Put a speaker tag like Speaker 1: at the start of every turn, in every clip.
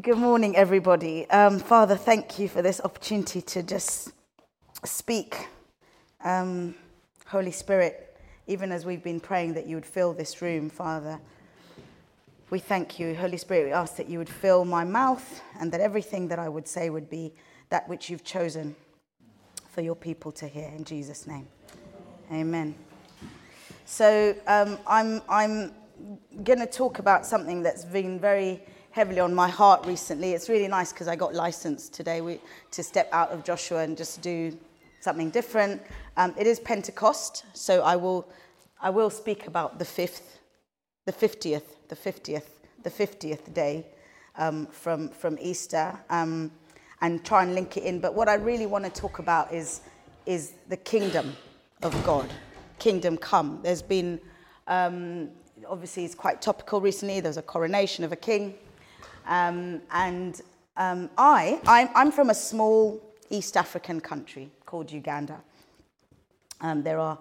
Speaker 1: Good morning, everybody. Um, Father, thank you for this opportunity to just speak. Um, Holy Spirit, even as we've been praying that you would fill this room, Father, we thank you. Holy Spirit, we ask that you would fill my mouth and that everything that I would say would be that which you've chosen for your people to hear. In Jesus' name. Amen. So um, I'm, I'm going to talk about something that's been very heavily on my heart recently. It's really nice because I got licensed today we, to step out of Joshua and just do something different. Um, it is Pentecost, so I will, I will speak about the fifth, the fiftieth, the fiftieth, the fiftieth day um, from from Easter, um, and try and link it in. But what I really want to talk about is is the kingdom of God, kingdom come. There's been um, obviously it's quite topical recently. There's a coronation of a king. Um, and um, I, I'm, I'm, from a small East African country called Uganda. Um, there are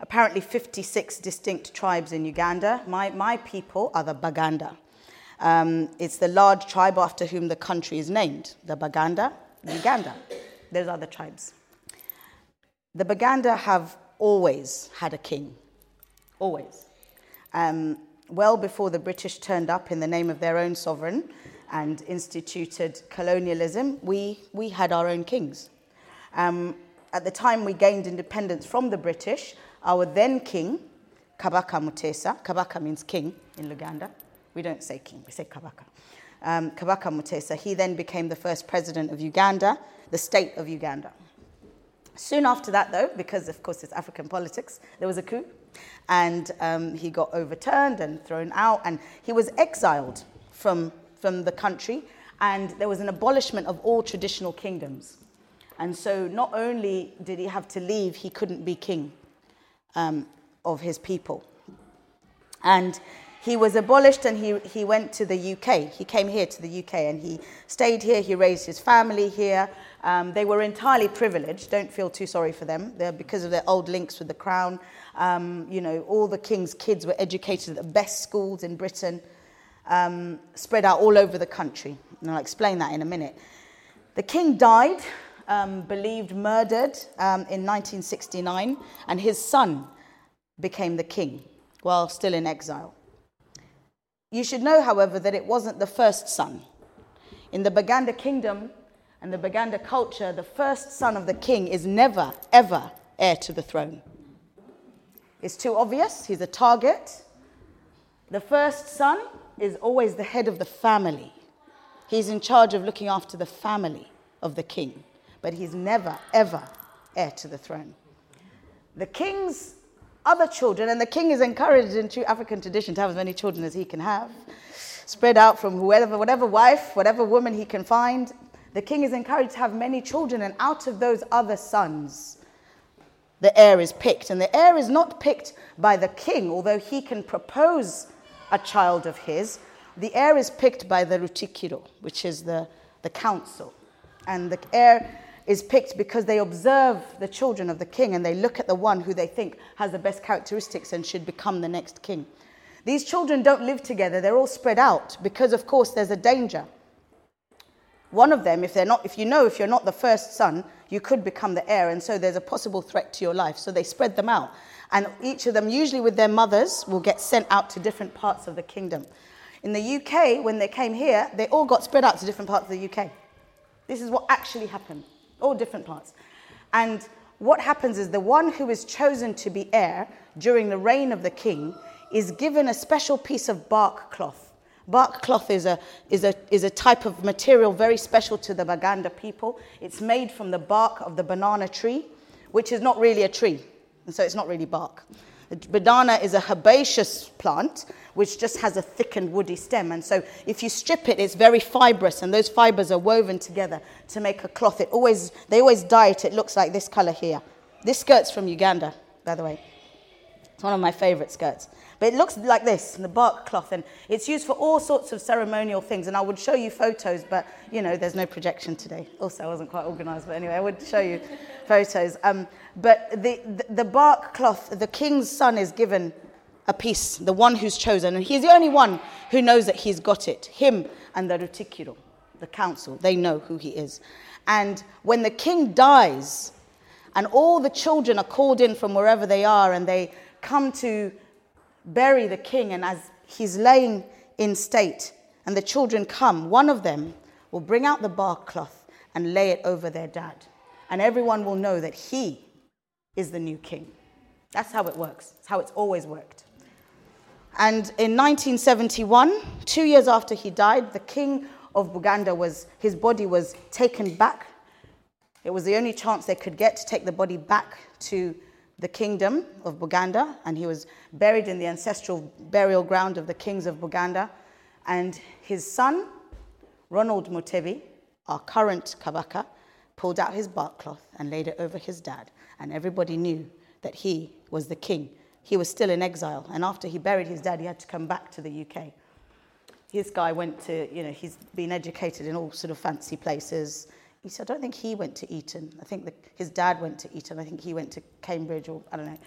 Speaker 1: apparently 56 distinct tribes in Uganda. My, my people are the Baganda. Um, it's the large tribe after whom the country is named, the Baganda, Uganda. There's other tribes. The Baganda have always had a king, always. Um, well before the British turned up in the name of their own sovereign and instituted colonialism, we, we had our own kings. Um, at the time we gained independence from the British, our then king, Kabaka Mutesa, Kabaka means king in Luganda. We don't say king, we say Kabaka. Um, Kabaka Mutesa, he then became the first president of Uganda, the state of Uganda. Soon after that, though, because of course it's African politics, there was a coup and um, he got overturned and thrown out, and he was exiled from, from the country, and there was an abolishment of all traditional kingdoms. And so, not only did he have to leave, he couldn't be king um, of his people. And he was abolished and he, he went to the UK. He came here to the UK and he stayed here. He raised his family here. Um, they were entirely privileged. Don't feel too sorry for them. They're because of their old links with the crown. Um, you know, all the king's kids were educated at the best schools in Britain, um, spread out all over the country. And I'll explain that in a minute. The king died, um, believed murdered um, in 1969, and his son became the king while still in exile. You should know, however, that it wasn't the first son. In the Baganda kingdom and the Baganda culture, the first son of the king is never, ever heir to the throne. It's too obvious, he's a target. The first son is always the head of the family. He's in charge of looking after the family of the king, but he's never, ever heir to the throne. The king's other children, and the king is encouraged in true African tradition to have as many children as he can have, spread out from whoever, whatever wife, whatever woman he can find. The king is encouraged to have many children, and out of those other sons, the heir is picked. And the heir is not picked by the king, although he can propose a child of his. The heir is picked by the rutikiro, which is the, the council. And the heir is picked because they observe the children of the king and they look at the one who they think has the best characteristics and should become the next king. These children don't live together, they're all spread out because, of course, there's a danger. One of them, if, they're not, if you know if you're not the first son, you could become the heir, and so there's a possible threat to your life. So they spread them out. And each of them, usually with their mothers, will get sent out to different parts of the kingdom. In the UK, when they came here, they all got spread out to different parts of the UK. This is what actually happened all different parts. And what happens is the one who is chosen to be heir during the reign of the king is given a special piece of bark cloth. Bark cloth is a, is, a, is a type of material very special to the Baganda people. It's made from the bark of the banana tree, which is not really a tree, and so it's not really bark. The banana is a herbaceous plant which just has a thickened woody stem. And so if you strip it, it's very fibrous, and those fibers are woven together to make a cloth. It always, they always dye it, it looks like this color here. This skirt's from Uganda, by the way. It's one of my favorite skirts. But it looks like this, the bark cloth, and it's used for all sorts of ceremonial things. And I would show you photos, but you know, there's no projection today. Also, I wasn't quite organized, but anyway, I would show you photos. Um, but the, the, the bark cloth, the king's son is given a piece, the one who's chosen, and he's the only one who knows that he's got it, him and the Rutikiro. the council. They know who he is. And when the king dies, and all the children are called in from wherever they are, and they come to bury the king, and as he's laying in state, and the children come, one of them will bring out the bark cloth and lay it over their dad. And everyone will know that he is the new king. That's how it works. It's how it's always worked. And in 1971, two years after he died, the king of Buganda was, his body was taken back. It was the only chance they could get to take the body back to the kingdom of Buganda, and he was buried in the ancestral burial ground of the kings of Buganda. And his son, Ronald Mutebi, our current Kabaka, pulled out his bark cloth and laid it over his dad. And everybody knew that he was the king. He was still in exile. And after he buried his dad, he had to come back to the UK. This guy went to, you know, he's been educated in all sort of fancy places. He said, I don't think he went to Eton. I think the, his dad went to Eton. I think he went to Cambridge or, I don't know,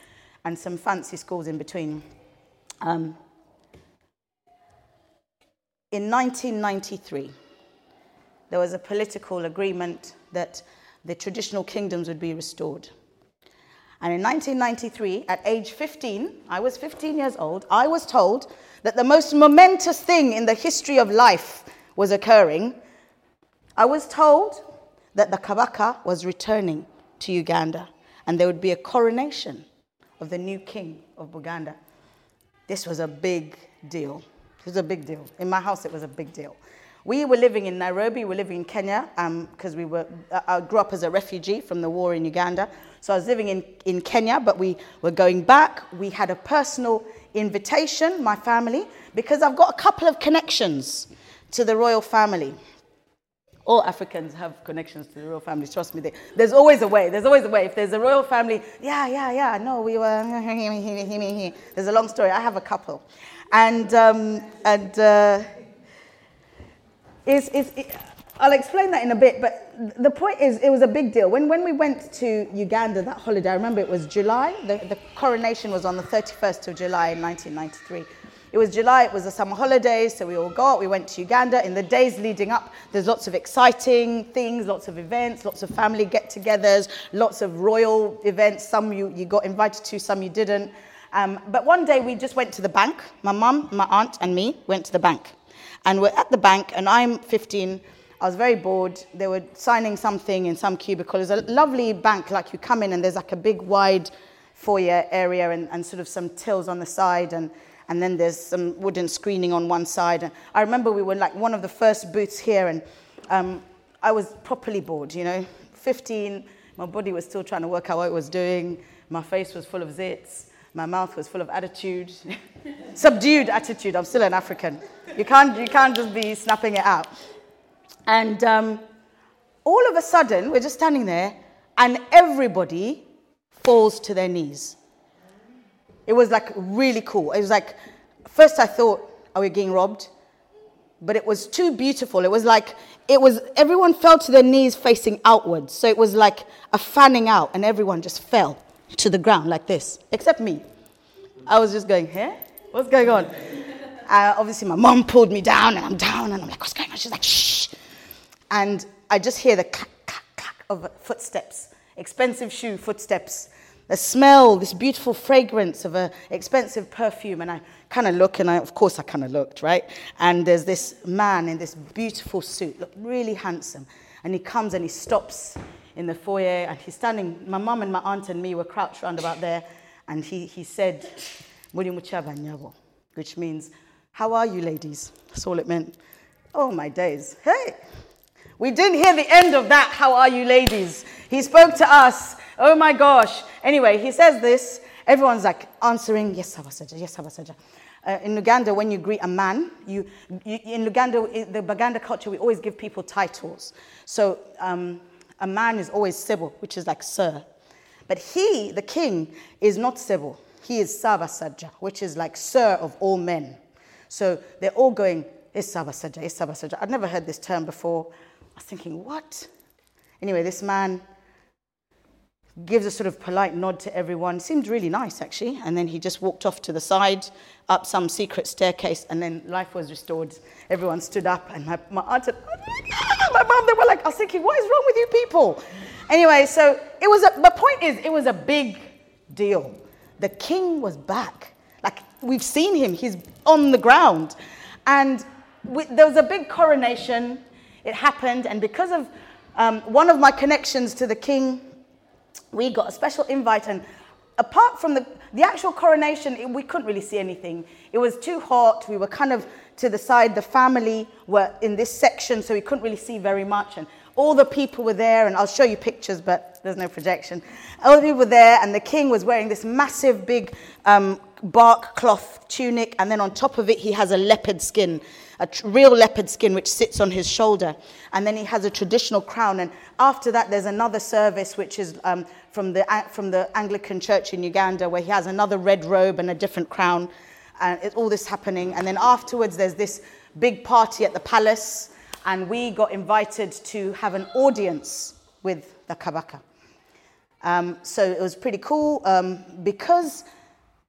Speaker 1: and some fancy schools in between. Um, in 1993, there was a political agreement that the traditional kingdoms would be restored. And in 1993, at age 15, I was 15 years old, I was told that the most momentous thing in the history of life was occurring. I was told that the Kabaka was returning to Uganda and there would be a coronation of the new king of Buganda. This was a big deal. It was a big deal. In my house, it was a big deal. We were living in Nairobi, we were living in Kenya, because um, we were, uh, I grew up as a refugee from the war in Uganda. So I was living in, in Kenya, but we were going back. We had a personal invitation, my family, because I've got a couple of connections to the royal family. All Africans have connections to the royal family, trust me. there's always a way. There's always a way. If there's a royal family, yeah, yeah, yeah, no, we were. There's a long story. I have a couple. And, um, and uh, it's, it's, it, I'll explain that in a bit, but the point is, it was a big deal. When, when we went to Uganda that holiday, I remember it was July, the, the coronation was on the 31st of July in 1993. It was July, it was the summer holidays, so we all got, we went to Uganda. In the days leading up, there's lots of exciting things, lots of events, lots of family get togethers, lots of royal events. Some you, you got invited to, some you didn't. Um, but one day we just went to the bank. My mum, my aunt, and me went to the bank. And we're at the bank, and I'm 15. I was very bored. They were signing something in some cubicle. It's a lovely bank, like you come in, and there's like a big, wide foyer area and, and sort of some tills on the side. And and then there's some wooden screening on one side. And I remember we were like one of the first booths here, and um, I was properly bored, you know. 15, my body was still trying to work out what it was doing. My face was full of zits. My mouth was full of attitude, subdued attitude. I'm still an African. You can't, you can't just be snapping it out. And um, all of a sudden, we're just standing there, and everybody falls to their knees. It was like really cool. It was like, first I thought, are we getting robbed? But it was too beautiful. It was like, it was, everyone fell to their knees facing outwards. So it was like a fanning out, and everyone just fell to the ground like this, except me. I was just going, hey, what's going on? Uh, obviously, my mom pulled me down, and I'm down, and I'm like, what's going on? She's like, shh. And I just hear the clack, clack, clack of footsteps, expensive shoe footsteps the smell, this beautiful fragrance of an expensive perfume. And I kind of look, and I, of course I kind of looked, right? And there's this man in this beautiful suit, look really handsome. And he comes and he stops in the foyer, and he's standing. My mum and my aunt and me were crouched round about there, and he, he said, which means, How are you, ladies? That's all it meant. Oh, my days. Hey! We didn't hear the end of that, How are you, ladies? He spoke to us Oh my gosh. Anyway, he says this. Everyone's like answering, yes, Sabasaja, yes, Sabasaja. Uh, in Uganda, when you greet a man, you, you, in Uganda, in the Baganda culture, we always give people titles. So um, a man is always Sebo, which is like sir. But he, the king, is not Sebo. He is Sabasaja, which is like sir of all men. So they're all going, is Sabasaja, is Sabasaja. I'd never heard this term before. I was thinking, what? Anyway, this man gives a sort of polite nod to everyone. Seemed really nice, actually. And then he just walked off to the side, up some secret staircase, and then life was restored. Everyone stood up, and my, my aunt said, oh my mom, they were like, I was thinking, what is wrong with you people? Anyway, so it was a, the point is, it was a big deal. The king was back. Like, we've seen him, he's on the ground. And we, there was a big coronation. It happened, and because of um, one of my connections to the king, we got a special invite. And apart from the, the actual coronation, it, we couldn't really see anything. It was too hot. We were kind of to the side. The family were in this section, so we couldn't really see very much. And all the people were there, and I'll show you pictures, but there's no projection. All the people were there, and the king was wearing this massive, big um, bark cloth tunic, and then on top of it, he has a leopard skin, a tr- real leopard skin, which sits on his shoulder. And then he has a traditional crown. And after that, there's another service, which is um, from, the, from the Anglican church in Uganda, where he has another red robe and a different crown. And it's all this happening. And then afterwards, there's this big party at the palace and we got invited to have an audience with the Kabaka. Um, so it was pretty cool um, because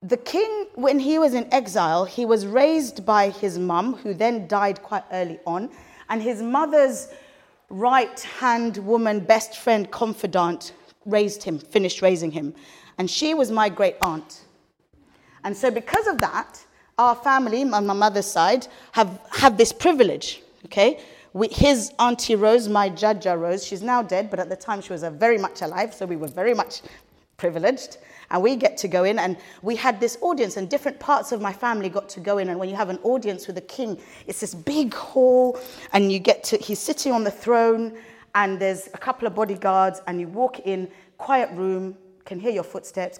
Speaker 1: the king, when he was in exile, he was raised by his mum, who then died quite early on, and his mother's right hand woman, best friend, confidant raised him, finished raising him. And she was my great aunt. And so, because of that, our family, on my mother's side, have, have this privilege, okay? his auntie Rose, my Jaja Rose, she's now dead, but at the time she was very much alive, so we were very much privileged. And we get to go in, and we had this audience, and different parts of my family got to go in. And when you have an audience with a king, it's this big hall, and you get to, he's sitting on the throne, and there's a couple of bodyguards, and you walk in, quiet room, can hear your footsteps,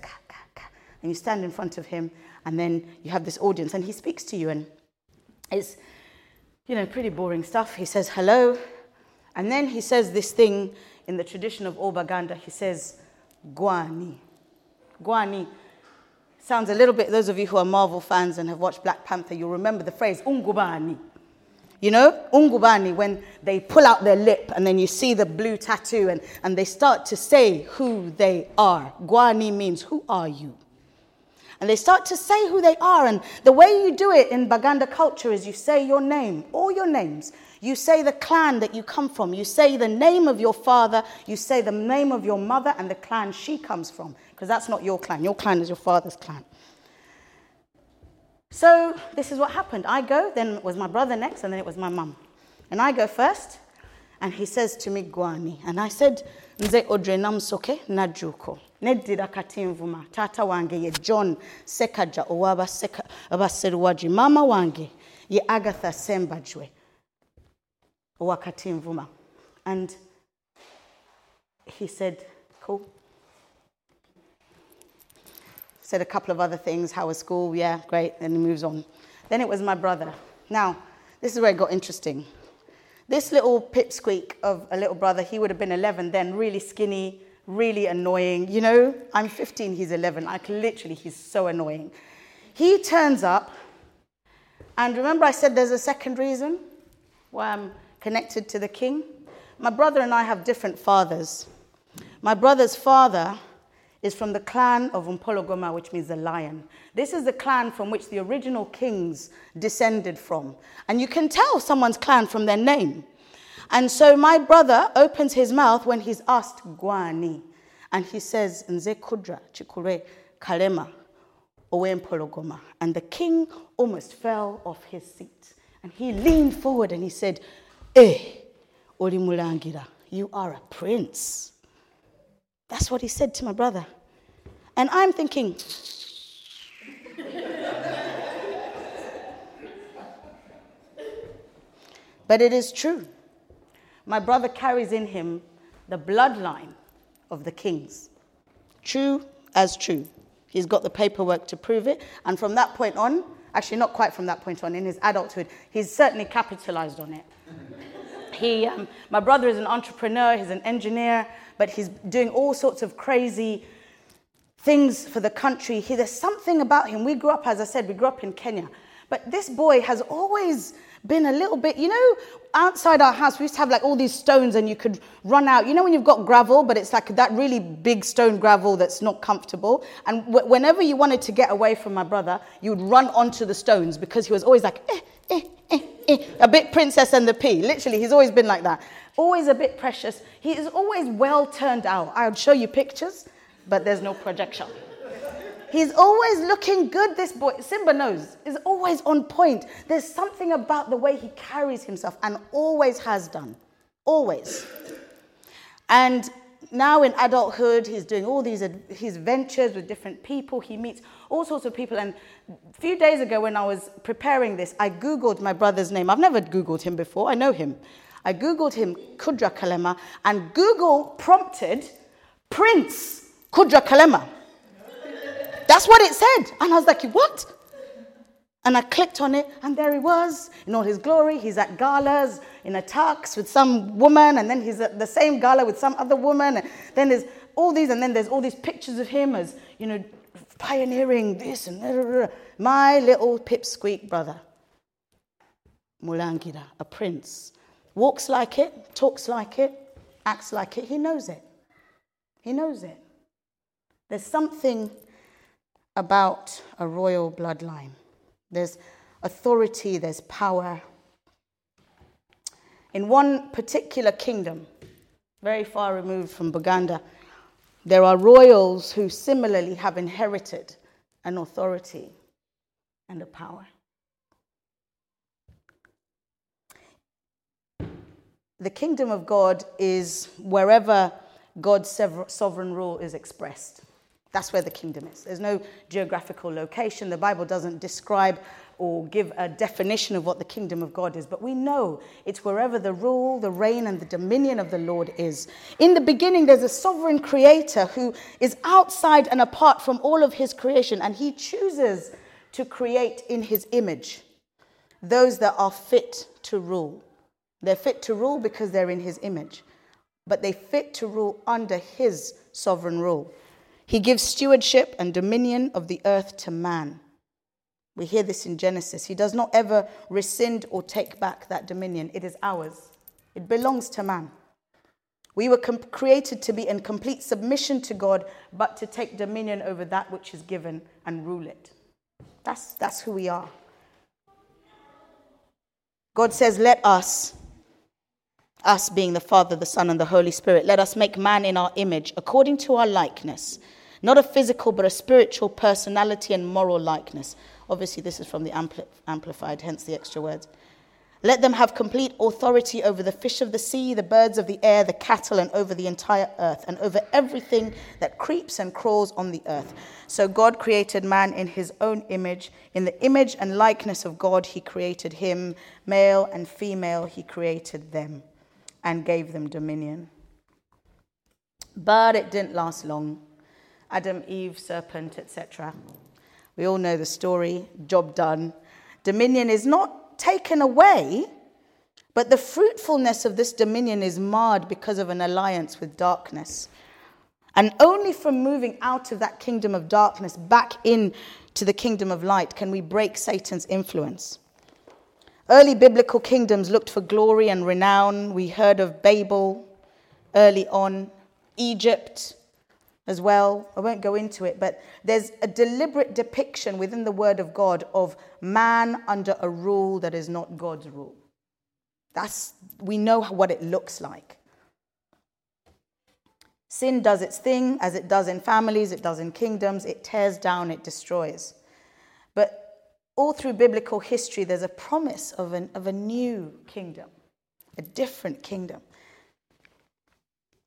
Speaker 1: and you stand in front of him, and then you have this audience, and he speaks to you, and it's you know, pretty boring stuff. He says hello, and then he says this thing in the tradition of Obaganda. He says, Gwani. Gwani sounds a little bit, those of you who are Marvel fans and have watched Black Panther, you'll remember the phrase Ungubani. You know, Ungubani, when they pull out their lip and then you see the blue tattoo and, and they start to say who they are. Gwani means, Who are you? And they start to say who they are. And the way you do it in Baganda culture is you say your name, all your names. You say the clan that you come from. You say the name of your father. You say the name of your mother and the clan she comes from. Because that's not your clan. Your clan is your father's clan. So this is what happened. I go, then it was my brother next, and then it was my mum. And I go first, and he says to me, Gwani. And I said, Nze Odre Namsoke Najuko neddira katinvuma Tata wange ye john sekaja ow'abaseruwagi Mama wange ye agatha sembajwe owa katinvuma and he said cool. Said a couple of other things. How was school? Yeah great. Then he moves on. Then it was my brother. Now this is where it got interesting. This little pipsqueak of a little brother he would have been 11 then really skinny really annoying. You know, I'm 15, he's 11. Like, literally, he's so annoying. He turns up, and remember, I said there's a second reason? Why I'm um, connected to the king? My brother and I have different fathers. My brother's father is from the clan of Umpologoma, which means the lion. This is the clan from which the original kings descended from. And you can tell someone's clan from their name. And so my brother opens his mouth when he's asked Gwani. And he says, Nze Kudra Chikure Kalema Owempologoma. And the king almost fell off his seat. And he leaned forward and he said, Eh, Olimulangira, you are a prince. That's what he said to my brother. And I'm thinking, but it is true. My brother carries in him the bloodline of the kings. True as true. He's got the paperwork to prove it. And from that point on, actually, not quite from that point on, in his adulthood, he's certainly capitalized on it. He, um, my brother is an entrepreneur, he's an engineer, but he's doing all sorts of crazy things for the country. He, there's something about him. We grew up, as I said, we grew up in Kenya. But this boy has always been a little bit, you know, outside our house, we used to have like all these stones and you could run out. You know, when you've got gravel, but it's like that really big stone gravel that's not comfortable. And w- whenever you wanted to get away from my brother, you would run onto the stones because he was always like, eh, eh, eh, eh, Eh, a bit princess and the pea. Literally, he's always been like that. Always a bit precious. He is always well turned out. I'll show you pictures, but there's no projection. He's always looking good, this boy. Simba knows. He's always on point. There's something about the way he carries himself and always has done. Always. And now in adulthood, he's doing all these his ventures with different people. He meets all sorts of people. And a few days ago, when I was preparing this, I Googled my brother's name. I've never Googled him before, I know him. I Googled him, Kudra Kalema, and Google prompted Prince Kudra Kalema. That's what it said. And I was like, what? And I clicked on it, and there he was in all his glory. He's at galas in a tux with some woman, and then he's at the same gala with some other woman. And then there's all these, and then there's all these pictures of him as, you know, pioneering this and that. Uh, my little pipsqueak brother, Mulangira, a prince, walks like it, talks like it, acts like it. He knows it. He knows it. There's something about a royal bloodline. There's authority, there's power. In one particular kingdom, very far removed from Buganda, there are royals who similarly have inherited an authority and a power. The kingdom of God is wherever God's sovereign rule is expressed. That's where the kingdom is. There's no geographical location. The Bible doesn't describe or give a definition of what the kingdom of God is, but we know it's wherever the rule, the reign, and the dominion of the Lord is. In the beginning, there's a sovereign creator who is outside and apart from all of his creation, and he chooses to create in his image those that are fit to rule. They're fit to rule because they're in his image, but they fit to rule under his sovereign rule. He gives stewardship and dominion of the earth to man. We hear this in Genesis. He does not ever rescind or take back that dominion. It is ours, it belongs to man. We were com- created to be in complete submission to God, but to take dominion over that which is given and rule it. That's, that's who we are. God says, Let us, us being the Father, the Son, and the Holy Spirit, let us make man in our image, according to our likeness not a physical, but a spiritual personality and moral likeness. Obviously, this is from the ampli- Amplified, hence the extra words. Let them have complete authority over the fish of the sea, the birds of the air, the cattle, and over the entire earth, and over everything that creeps and crawls on the earth. So God created man in his own image. In the image and likeness of God, he created him. Male and female, he created them and gave them dominion. But it didn't last long. Adam, Eve, serpent, etc. We all know the story, job done. Dominion is not taken away, but the fruitfulness of this dominion is marred because of an alliance with darkness. And only from moving out of that kingdom of darkness back into the kingdom of light can we break Satan's influence. Early biblical kingdoms looked for glory and renown. We heard of Babel early on, Egypt, as well. I won't go into it, but there's a deliberate depiction within the Word of God of man under a rule that is not God's rule. That's, we know what it looks like. Sin does its thing, as it does in families, it does in kingdoms, it tears down, it destroys. But all through biblical history, there's a promise of, an, of a new kingdom, a different kingdom.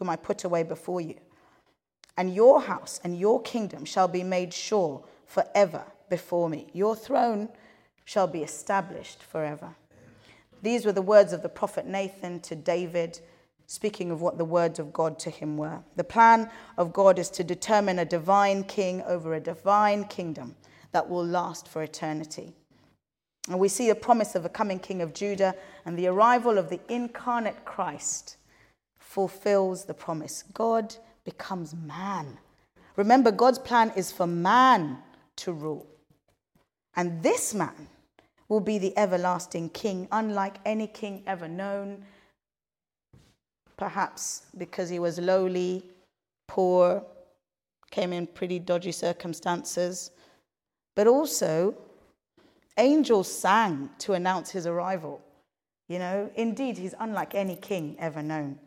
Speaker 1: whom I put away before you. And your house and your kingdom shall be made sure forever before me. Your throne shall be established forever. These were the words of the prophet Nathan to David, speaking of what the words of God to him were. The plan of God is to determine a divine king over a divine kingdom that will last for eternity. And we see a promise of a coming king of Judah, and the arrival of the incarnate Christ fulfills the promise. God becomes man. Remember, God's plan is for man to rule. And this man will be the everlasting king, unlike any king ever known. Perhaps because he was lowly, poor, came in pretty dodgy circumstances, but also angels sang to announce his arrival. You know, indeed, he's unlike any king ever known.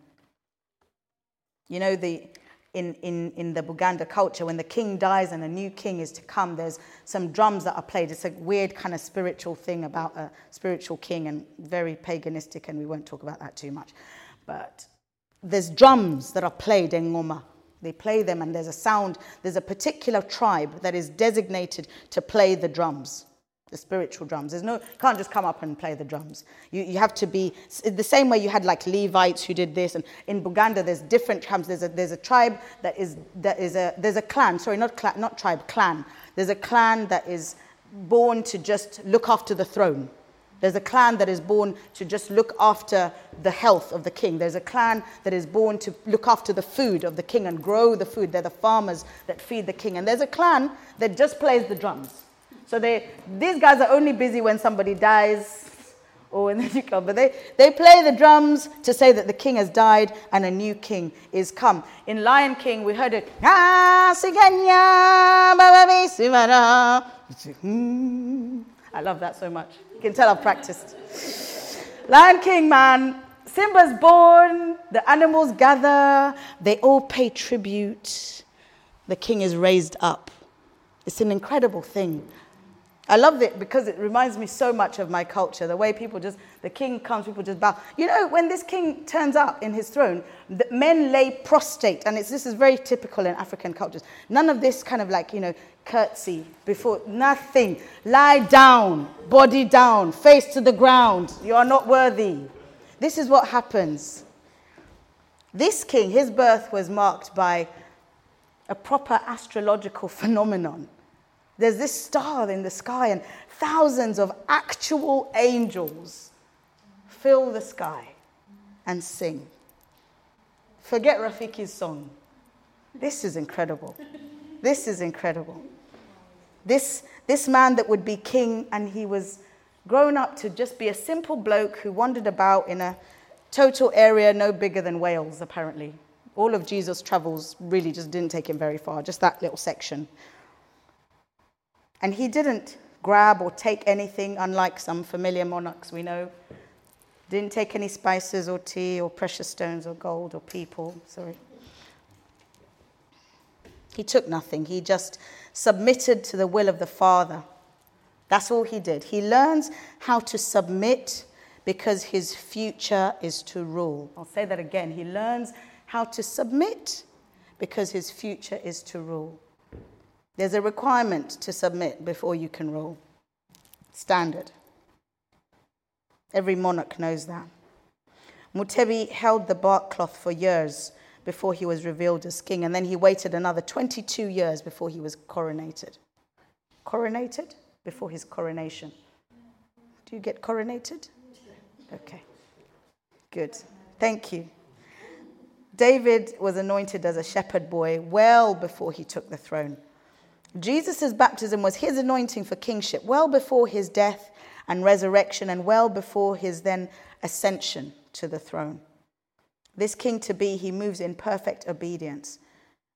Speaker 1: You know, the, in, in, in the Buganda culture, when the king dies and a new king is to come, there's some drums that are played. It's a weird kind of spiritual thing about a spiritual king and very paganistic, and we won't talk about that too much. But there's drums that are played in Ngoma. They play them, and there's a sound, there's a particular tribe that is designated to play the drums the spiritual drums. There's no, you can't just come up and play the drums. You, you have to be, the same way you had like Levites who did this. And in Buganda, there's different tribes. There's a, there's a tribe that is, that is a, there's a clan, sorry, not, not tribe, clan. There's a clan that is born to just look after the throne. There's a clan that is born to just look after the health of the king. There's a clan that is born to look after the food of the king and grow the food. They're the farmers that feed the king. And there's a clan that just plays the drums. So they, these guys are only busy when somebody dies or when they come. But they, they play the drums to say that the king has died and a new king is come. In Lion King, we heard it. Ah, I love that so much. You can tell I've practiced. Lion King, man. Simba's born, the animals gather, they all pay tribute. The king is raised up. It's an incredible thing. I love it because it reminds me so much of my culture. The way people just, the king comes, people just bow. You know, when this king turns up in his throne, the men lay prostrate, and it's, this is very typical in African cultures. None of this kind of like, you know, curtsy before, nothing. Lie down, body down, face to the ground. You are not worthy. This is what happens. This king, his birth was marked by a proper astrological phenomenon. There's this star in the sky, and thousands of actual angels fill the sky and sing. Forget Rafiki's song. This is incredible. This is incredible. This, this man that would be king, and he was grown up to just be a simple bloke who wandered about in a total area no bigger than Wales, apparently. All of Jesus' travels really just didn't take him very far, just that little section. And he didn't grab or take anything, unlike some familiar monarchs we know. Didn't take any spices or tea or precious stones or gold or people. Sorry. He took nothing. He just submitted to the will of the Father. That's all he did. He learns how to submit because his future is to rule. I'll say that again. He learns how to submit because his future is to rule. There's a requirement to submit before you can rule. Standard. Every monarch knows that. Mutebi held the bark cloth for years before he was revealed as king, and then he waited another 22 years before he was coronated. Coronated? Before his coronation. Do you get coronated? Okay. Good. Thank you. David was anointed as a shepherd boy well before he took the throne. Jesus' baptism was his anointing for kingship well before his death and resurrection and well before his then ascension to the throne. This king to be, he moves in perfect obedience.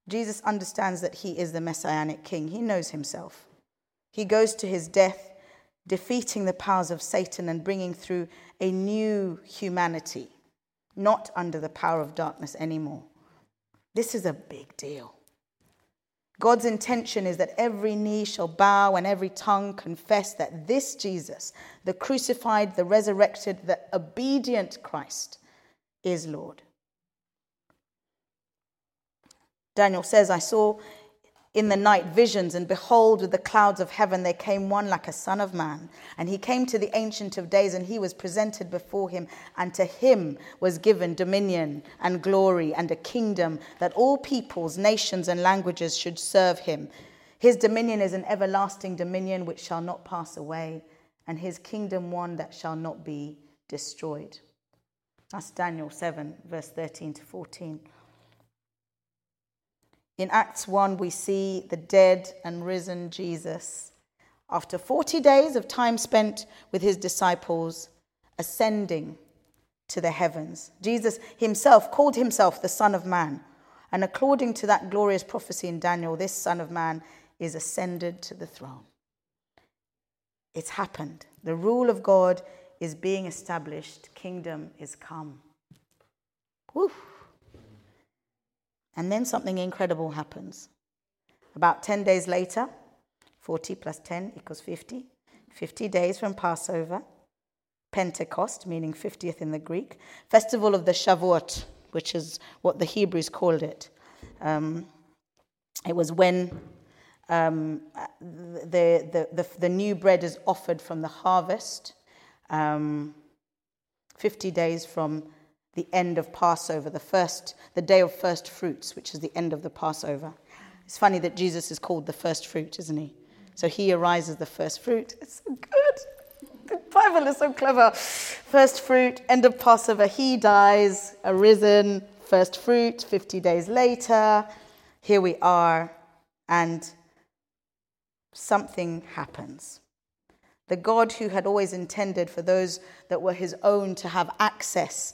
Speaker 1: Jesus understands that he is the messianic king. He knows himself. He goes to his death, defeating the powers of Satan and bringing through a new humanity, not under the power of darkness anymore. This is a big deal. God's intention is that every knee shall bow and every tongue confess that this Jesus, the crucified, the resurrected, the obedient Christ, is Lord. Daniel says, I saw in the night visions, and behold, with the clouds of heaven there came one like a son of man. And he came to the Ancient of Days, and he was presented before him, and to him was given dominion and glory and a kingdom that all peoples, nations, and languages should serve him. His dominion is an everlasting dominion which shall not pass away, and his kingdom one that shall not be destroyed. That's Daniel 7, verse 13 to 14. In Acts 1, we see the dead and risen Jesus, after 40 days of time spent with his disciples, ascending to the heavens. Jesus himself called himself the Son of Man. And according to that glorious prophecy in Daniel, this Son of Man is ascended to the throne. It's happened. The rule of God is being established, kingdom is come. Woo. And then something incredible happens. About 10 days later, 40 plus 10 equals 50, 50 days from Passover, Pentecost, meaning 50th in the Greek, festival of the Shavuot, which is what the Hebrews called it. Um, it was when um, the, the, the, the, new bread is offered from the harvest, um, 50 days from the end of Passover, the first, the day of first fruits, which is the end of the Passover. It's funny that Jesus is called the first fruit, isn't he? So he arises the first fruit. It's so good. The Bible is so clever. First fruit, end of Passover, he dies, arisen, first fruit, 50 days later. Here we are, and something happens. The God who had always intended for those that were his own to have access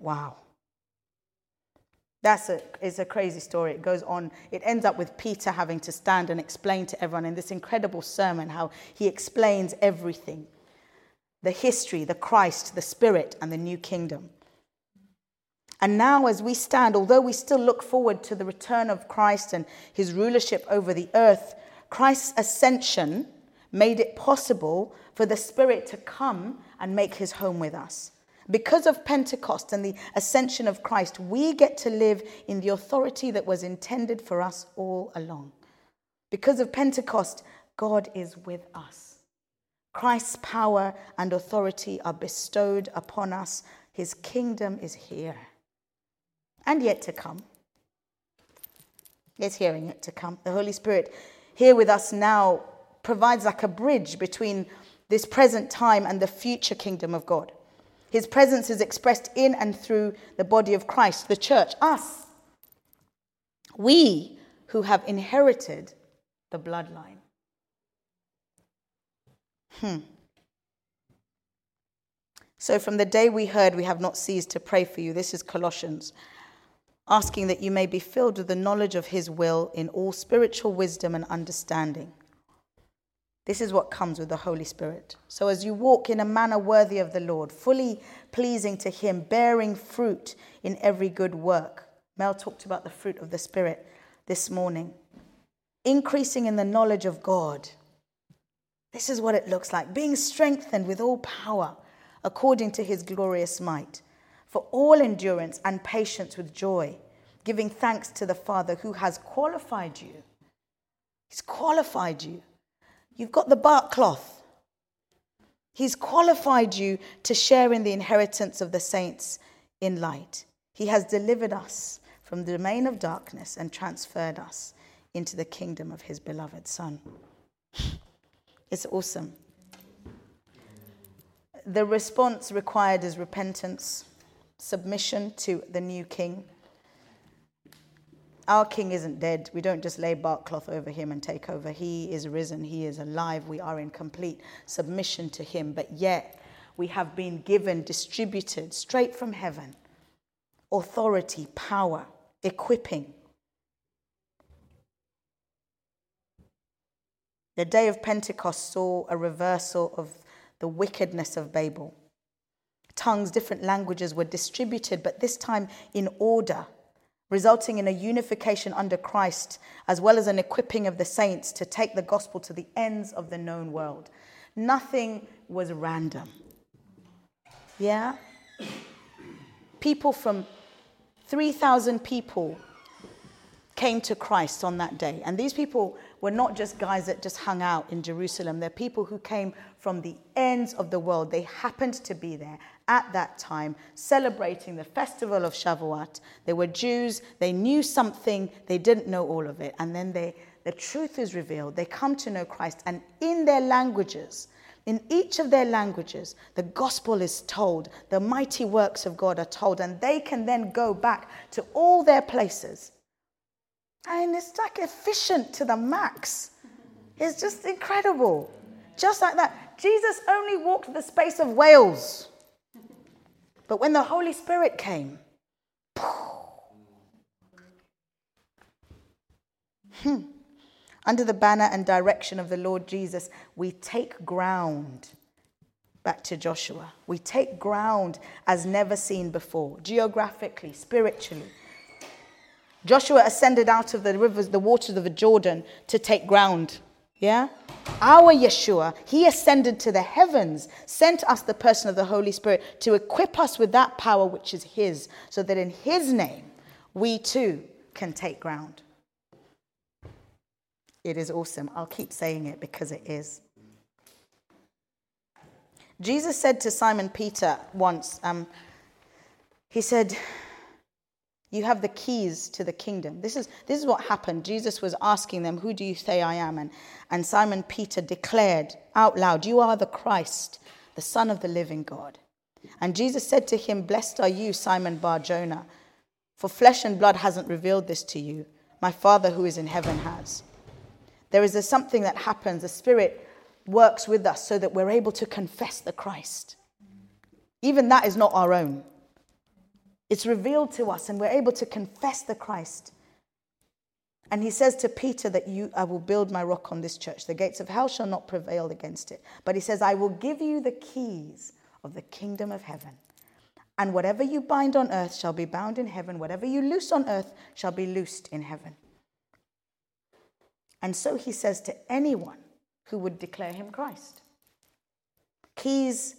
Speaker 1: Wow. That's a, it's a crazy story. It goes on. It ends up with Peter having to stand and explain to everyone in this incredible sermon how he explains everything the history, the Christ, the Spirit, and the new kingdom. And now, as we stand, although we still look forward to the return of Christ and his rulership over the earth, Christ's ascension made it possible for the Spirit to come and make his home with us. Because of Pentecost and the ascension of Christ, we get to live in the authority that was intended for us all along. Because of Pentecost, God is with us. Christ's power and authority are bestowed upon us. His kingdom is here and yet to come. It's hearing it to come. The Holy Spirit, here with us now, provides like a bridge between this present time and the future kingdom of God. His presence is expressed in and through the body of Christ, the church, us. We who have inherited the bloodline. Hmm. So, from the day we heard, we have not ceased to pray for you. This is Colossians, asking that you may be filled with the knowledge of his will in all spiritual wisdom and understanding this is what comes with the Holy Spirit. So, as you walk in a manner worthy of the Lord, fully pleasing to Him, bearing fruit in every good work. Mel talked about the fruit of the Spirit this morning. Increasing in the knowledge of God. This is what it looks like being strengthened with all power according to His glorious might, for all endurance and patience with joy, giving thanks to the Father who has qualified you. He's qualified you You've got the bark cloth. He's qualified you to share in the inheritance of the saints in light. He has delivered us from the domain of darkness and transferred us into the kingdom of his beloved Son. It's awesome. The response required is repentance, submission to the new king our king isn't dead. We don't just lay bark cloth over him and take over. He is risen. He is alive. We are in complete submission to him. But yet, we have been given, distributed straight from heaven authority, power, equipping. The day of Pentecost saw a reversal of the wickedness of Babel. Tongues, different languages were distributed, but this time in order, resulting in a unification under Christ, as well as an equipping of the saints to take the gospel to the ends of the known world. Nothing was random. Yeah? People from 3,000 people came to Christ on that day. And these people were not just guys that just hung out in Jerusalem, they're people who came from the ends of the world. They happened to be there at that time celebrating the festival of Shavuot. They were Jews, they knew something, they didn't know all of it. And then they, the truth is revealed. They come to know Christ, and in their languages, in each of their languages, the gospel is told, the mighty works of God are told, and they can then go back to all their places and it's like efficient to the max. It's just incredible. Just like that. Jesus only walked the space of Wales. But when the Holy Spirit came, hmm, under the banner and direction of the Lord Jesus, we take ground. Back to Joshua. We take ground as never seen before, geographically, spiritually. Joshua ascended out of the rivers, the waters of the Jordan to take ground. Yeah? Our Yeshua, he ascended to the heavens, sent us the person of the Holy Spirit to equip us with that power which is his, so that in his name we too can take ground. It is awesome. I'll keep saying it because it is. Jesus said to Simon Peter once, um, he said, you have the keys to the kingdom. This is, this is what happened. Jesus was asking them, Who do you say I am? And, and Simon Peter declared out loud, You are the Christ, the Son of the living God. And Jesus said to him, Blessed are you, Simon Bar Jonah, for flesh and blood hasn't revealed this to you. My Father who is in heaven has. There is a, something that happens. The Spirit works with us so that we're able to confess the Christ. Even that is not our own. It's revealed to us, and we're able to confess the Christ. And he says to Peter that you, I will build my rock on this church. The gates of hell shall not prevail against it. But he says, I will give you the keys of the kingdom of heaven. And whatever you bind on earth shall be bound in heaven. Whatever you loose on earth shall be loosed in heaven. And so he says to anyone who would declare him Christ. Keys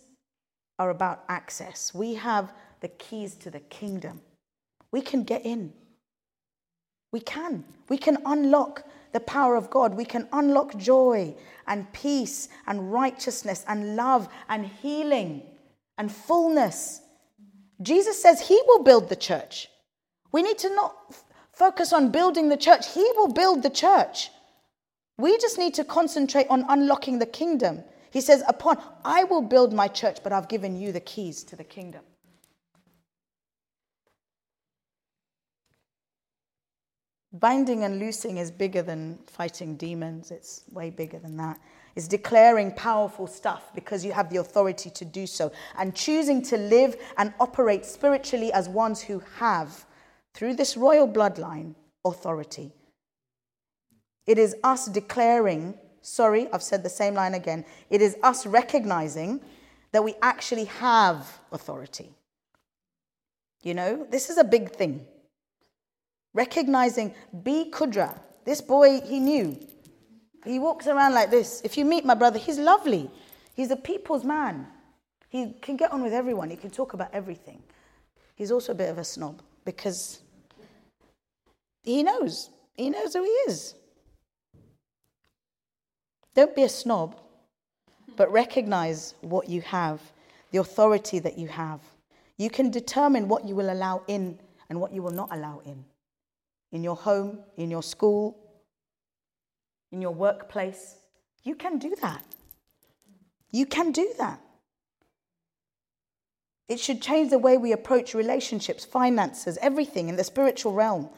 Speaker 1: are about access. We have the keys to the kingdom. We can get in. We can. We can unlock the power of God. We can unlock joy and peace and righteousness and love and healing and fullness. Jesus says he will build the church. We need to not f- focus on building the church, he will build the church. We just need to concentrate on unlocking the kingdom. He says, Upon I will build my church, but I've given you the keys to the kingdom. Binding and loosing is bigger than fighting demons, it's way bigger than that. It's declaring powerful stuff because you have the authority to do so and choosing to live and operate spiritually as ones who have, through this royal bloodline, authority. It is us declaring, sorry, I've said the same line again. It is us recognizing that we actually have authority. You know, this is a big thing. Recognizing B Kudra, this boy, he knew. He walks around like this. If you meet my brother, he's lovely. He's a people's man. He can get on with everyone, he can talk about everything. He's also a bit of a snob because he knows. He knows who he is. Don't be a snob, but recognize what you have, the authority that you have. You can determine what you will allow in and what you will not allow in in your home, in your school, in your workplace. You can do that. You can do that. It should change the way we approach relationships, finances, everything in the spiritual realm.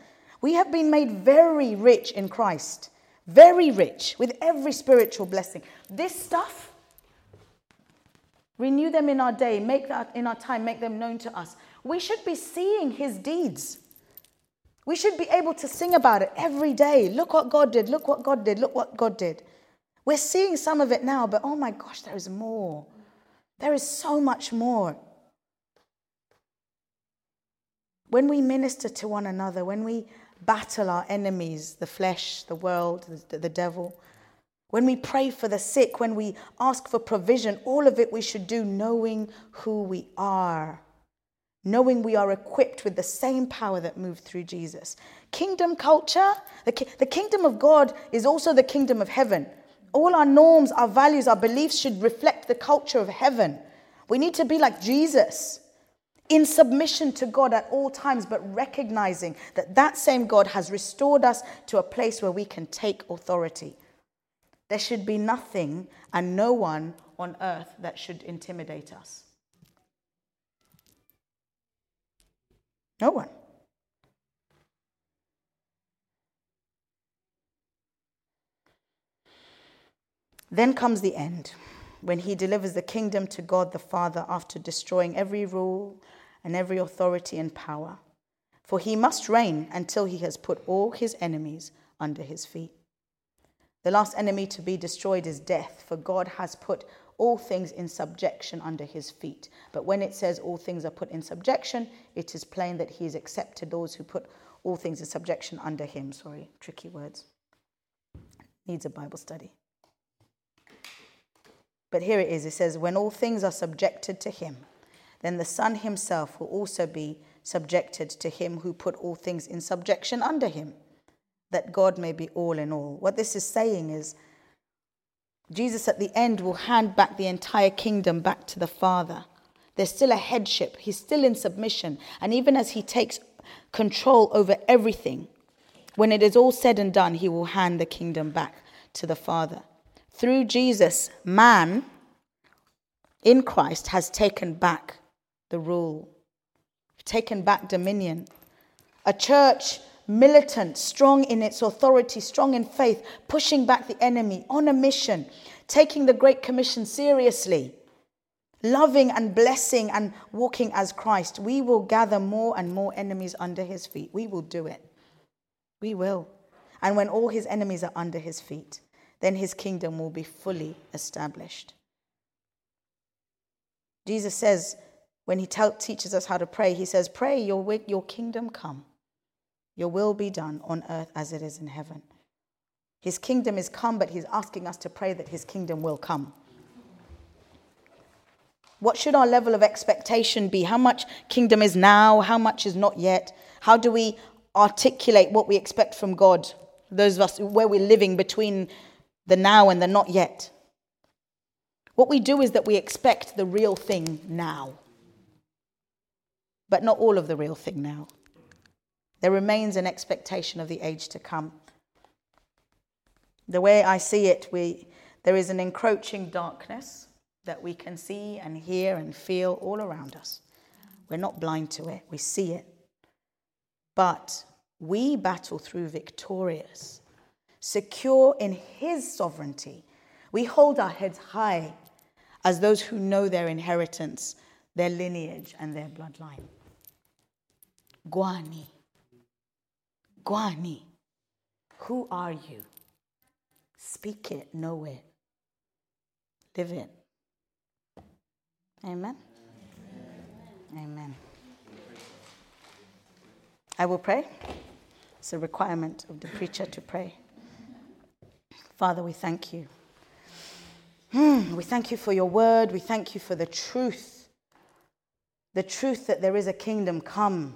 Speaker 1: We have been made very rich in Christ, very rich with every spiritual blessing. This stuff, renew them in our day, make that in our time, make them known to us. We should be seeing his deeds. We should be able to sing about it every day. Look what God did. Look what God did. Look what God did. We're seeing some of it now, but oh my gosh, there is more. There is so much more. When we minister to one another, when we battle our enemies, the flesh, the world, the, the devil, when we pray for the sick, when we ask for provision, all of it we should do knowing who we are, knowing we are equipped with the same power that moved through Jesus. Kingdom culture, the, the kingdom of God is also the kingdom of heaven. All our norms, our values, our beliefs should reflect the culture of heaven. We need to be like Jesus in submission to God at all times, but recognizing that that same God has restored us to a place where we can take authority. There should be nothing and no one on earth that should intimidate us. No one. Then comes the end, when he delivers the kingdom to God the Father after destroying every rule and every authority and power. For he must reign until he has put all his enemies under his feet. The last enemy to be destroyed is death, for God has put all things in subjection under his feet. But when it says all things are put in subjection, it is plain that he has accepted those who put all things in subjection under him. Sorry, tricky words. Needs a Bible study. But here it is it says, When all things are subjected to him, then the Son himself will also be subjected to him who put all things in subjection under him that God may be all in all. What this is saying is, Jesus at the end will hand back the entire kingdom back to the Father. There's still a headship, he's still in submission. And even as he takes control over everything, when it is all said and done, he will hand the kingdom back to the Father. Through Jesus, man in Christ has taken back the rule, taken back dominion. A church militant, strong in its authority, strong in faith, pushing back the enemy on a mission, taking the Great Commission seriously, loving and blessing and walking as Christ, we will gather more and more enemies under his feet. We will do it. We will. And when all his enemies are under his feet, then his kingdom will be fully established. Jesus says, when he teaches us how to pray, he says, Pray, your, your kingdom come. Your will be done on earth as it is in heaven. His kingdom is come, but he's asking us to pray that his kingdom will come. What should our level of expectation be? How much kingdom is now? How much is not yet? How do we articulate what we expect from God? Those of us where we're living between the now and the not yet. What we do is that we expect the real thing now, but not all of the real thing now. There remains an expectation of the age to come. The way I see it, we, there is an encroaching darkness that we can see and hear and feel all around us. We're not blind to it, we see it. But we battle through victorious, secure in His sovereignty. We hold our heads high as those who know their inheritance, their lineage, and their bloodline. Ggwe ani. Ggwe ani, who are you? Speak it, know it, live it. Amen. Amen. Amen. I will pray. It's a requirement of the preacher to pray. Father, we thank you. Hmm, we thank you for your word. We thank you for the truth. The truth that there is a kingdom come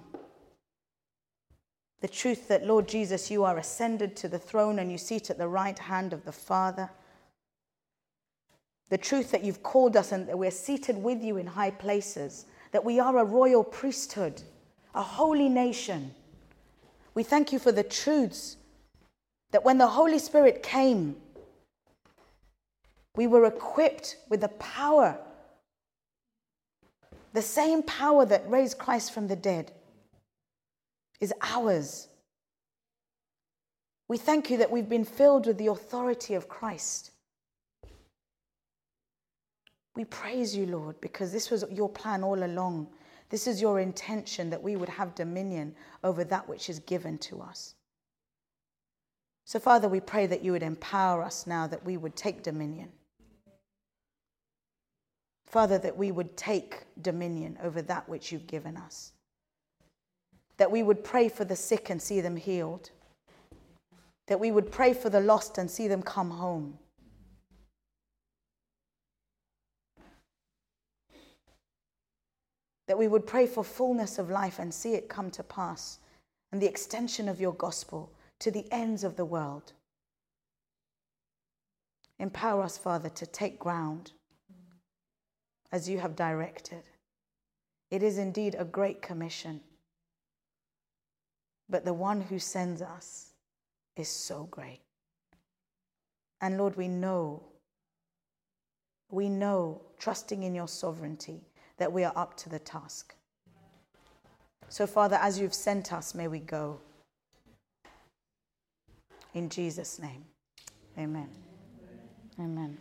Speaker 1: the truth that, Lord Jesus, you are ascended to the throne and you sit at the right hand of the Father. The truth that you've called us and that we're seated with you in high places, that we are a royal priesthood, a holy nation. We thank you for the truths that when the Holy Spirit came, we were equipped with the power, the same power that raised Christ from the dead is ours. We thank you that we've been filled with the authority of Christ. We praise you, Lord, because this was your plan all along. This is your intention that we would have dominion over that which is given to us. So, Father, we pray that you would empower us now, that we would take dominion. Father, that we would take dominion over that which you've given us. That we would pray for the sick and see them healed. That we would pray for the lost and see them come home. That we would pray for fullness of life and see it come to pass and the extension of your gospel to the ends of the world. Empower us, Father, to take ground as you have directed. It is indeed a great commission. But the one who sends us is so great. And Lord, we know, we know, trusting in your sovereignty, that we are up to the task. So, Father, as you've sent us, may we go. In Jesus' name, amen. Amen.